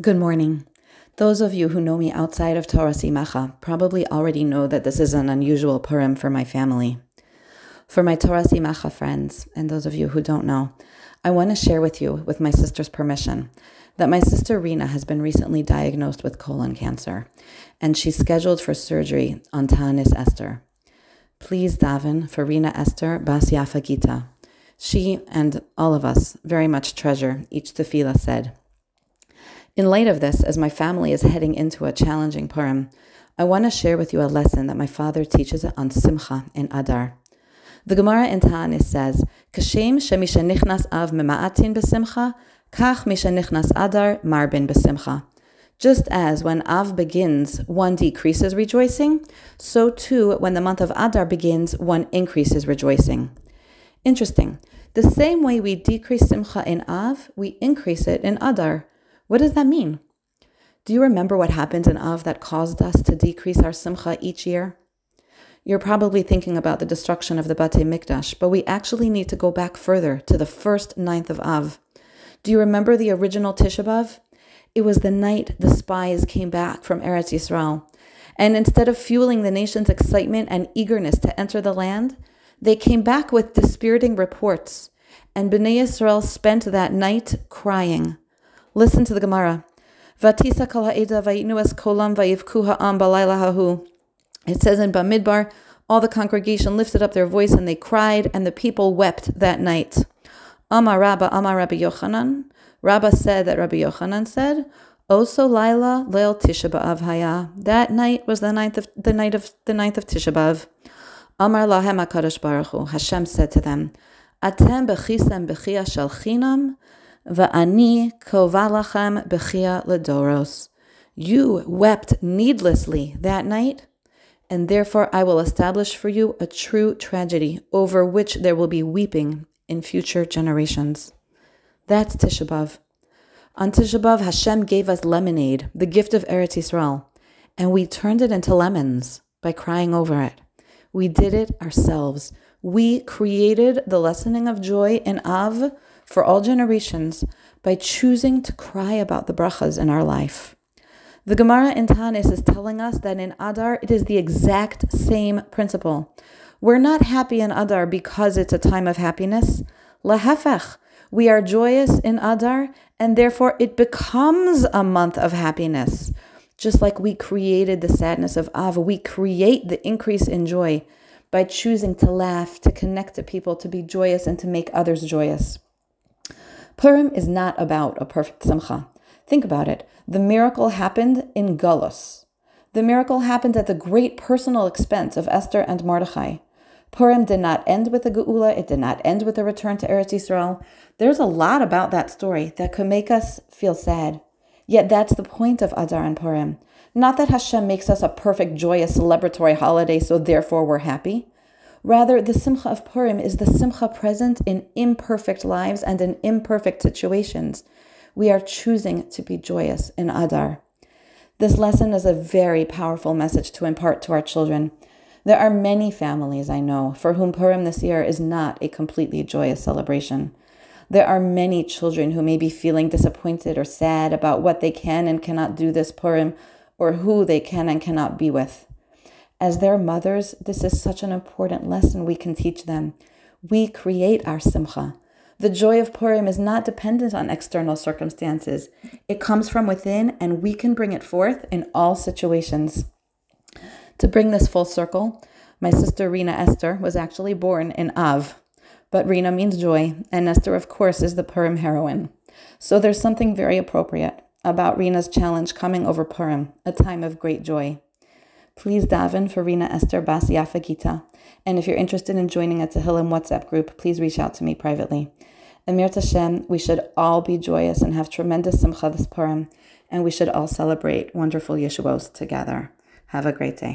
Good morning. Those of you who know me outside of Torah Simacha probably already know that this is an unusual Purim for my family. For my Torah Simacha friends, and those of you who don't know, I want to share with you, with my sister's permission, that my sister Rina has been recently diagnosed with colon cancer, and she's scheduled for surgery on Ta'anis Esther. Please daven for Rina Esther Bas Yafa Gita. She and all of us very much treasure each tefillah said. In light of this, as my family is heading into a challenging Purim, I want to share with you a lesson that my father teaches on Simcha in Adar. The Gemara in Ta'anis says, "Kashem shemisha nichnas av mema'atin besimcha, kach misha nichnas Adar marbin besimcha." Just as when Av begins, one decreases rejoicing, so too when the month of Adar begins, one increases rejoicing. Interesting. The same way we decrease Simcha in Av, we increase it in Adar. What does that mean? Do you remember what happened in Av that caused us to decrease our simcha each year? You're probably thinking about the destruction of the Bate Mikdash, but we actually need to go back further to the first ninth of Av. Do you remember the original Tisha B'Av? It was the night the spies came back from Eretz Yisrael. And instead of fueling the nation's excitement and eagerness to enter the land, they came back with dispiriting reports. And Bnei Yisrael spent that night crying. Listen to the Gemara. Vatisa kol ha'eda kolam vayivku ha'am balayla hahu. It says in Bamidbar, all the congregation lifted up their voice and they cried, and the people wept that night. Amar Rabba, Amar Rabbi Yochanan. Rabba said that Rabbi Yochanan said, Oso Laila Leil Tisha B'Av Haya. That night was the ninth of the night of the ninth of Tisha B'Av. Amar Lahem Hakadosh Baruch Hu. Hashem said to them, Atem bechisem bechia shel Va'ani kovalachem bechia ledoros. You wept needlessly that night, and therefore I will establish for you a true tragedy over which there will be weeping in future generations. That's Tisha B'Av. On Tisha Hashem gave us lemonade, the gift of Eretz Yisrael, and we turned it into lemons by crying over it. We did it ourselves. We created the lessening of joy in Av for all generations by choosing to cry about the brachas in our life. The Gemara in Ta'anis is telling us that in Adar it is the exact same principle. We're not happy in Adar because it's a time of happiness. Lahefech, we are joyous in Adar, and therefore it becomes a month of happiness. Just like we created the sadness of Av, we create the increase in joy by choosing to laugh, to connect to people, to be joyous, and to make others joyous. Purim is not about a perfect simcha. Think about it. The miracle happened in Golus. The miracle happened at the great personal expense of Esther and Mordechai. Purim did not end with the Geula. It did not end with the return to Eretz Yisrael. There's a lot about that story that could make us feel sad. Yet that's the point of Adar and Purim. Not that Hashem makes us a perfect, joyous, celebratory holiday, so therefore we're happy. Rather, the simcha of Purim is the simcha present in imperfect lives and in imperfect situations. We are choosing to be joyous in Adar. This lesson is a very powerful message to impart to our children. There are many families I know for whom Purim this year is not a completely joyous celebration. There are many children who may be feeling disappointed or sad about what they can and cannot do this Purim or who they can and cannot be with. As their mothers, this is such an important lesson we can teach them. We create our simcha. The joy of Purim is not dependent on external circumstances. It comes from within, and we can bring it forth in all situations. To bring this full circle, my sister Rina Esther was actually born in Av, but Rina means joy, and Esther, of course, is the Purim heroine. So there's something very appropriate about Rina's challenge coming over Purim, a time of great joy please daven for Rina Esther Bas Yafa Gita. And if you're interested in joining a Tehillim WhatsApp group, please reach out to me privately. Im Yirtzeh Hashem, we should all be joyous and have tremendous simcha this Purim, and we should all celebrate wonderful Yeshuos together. Have a great day.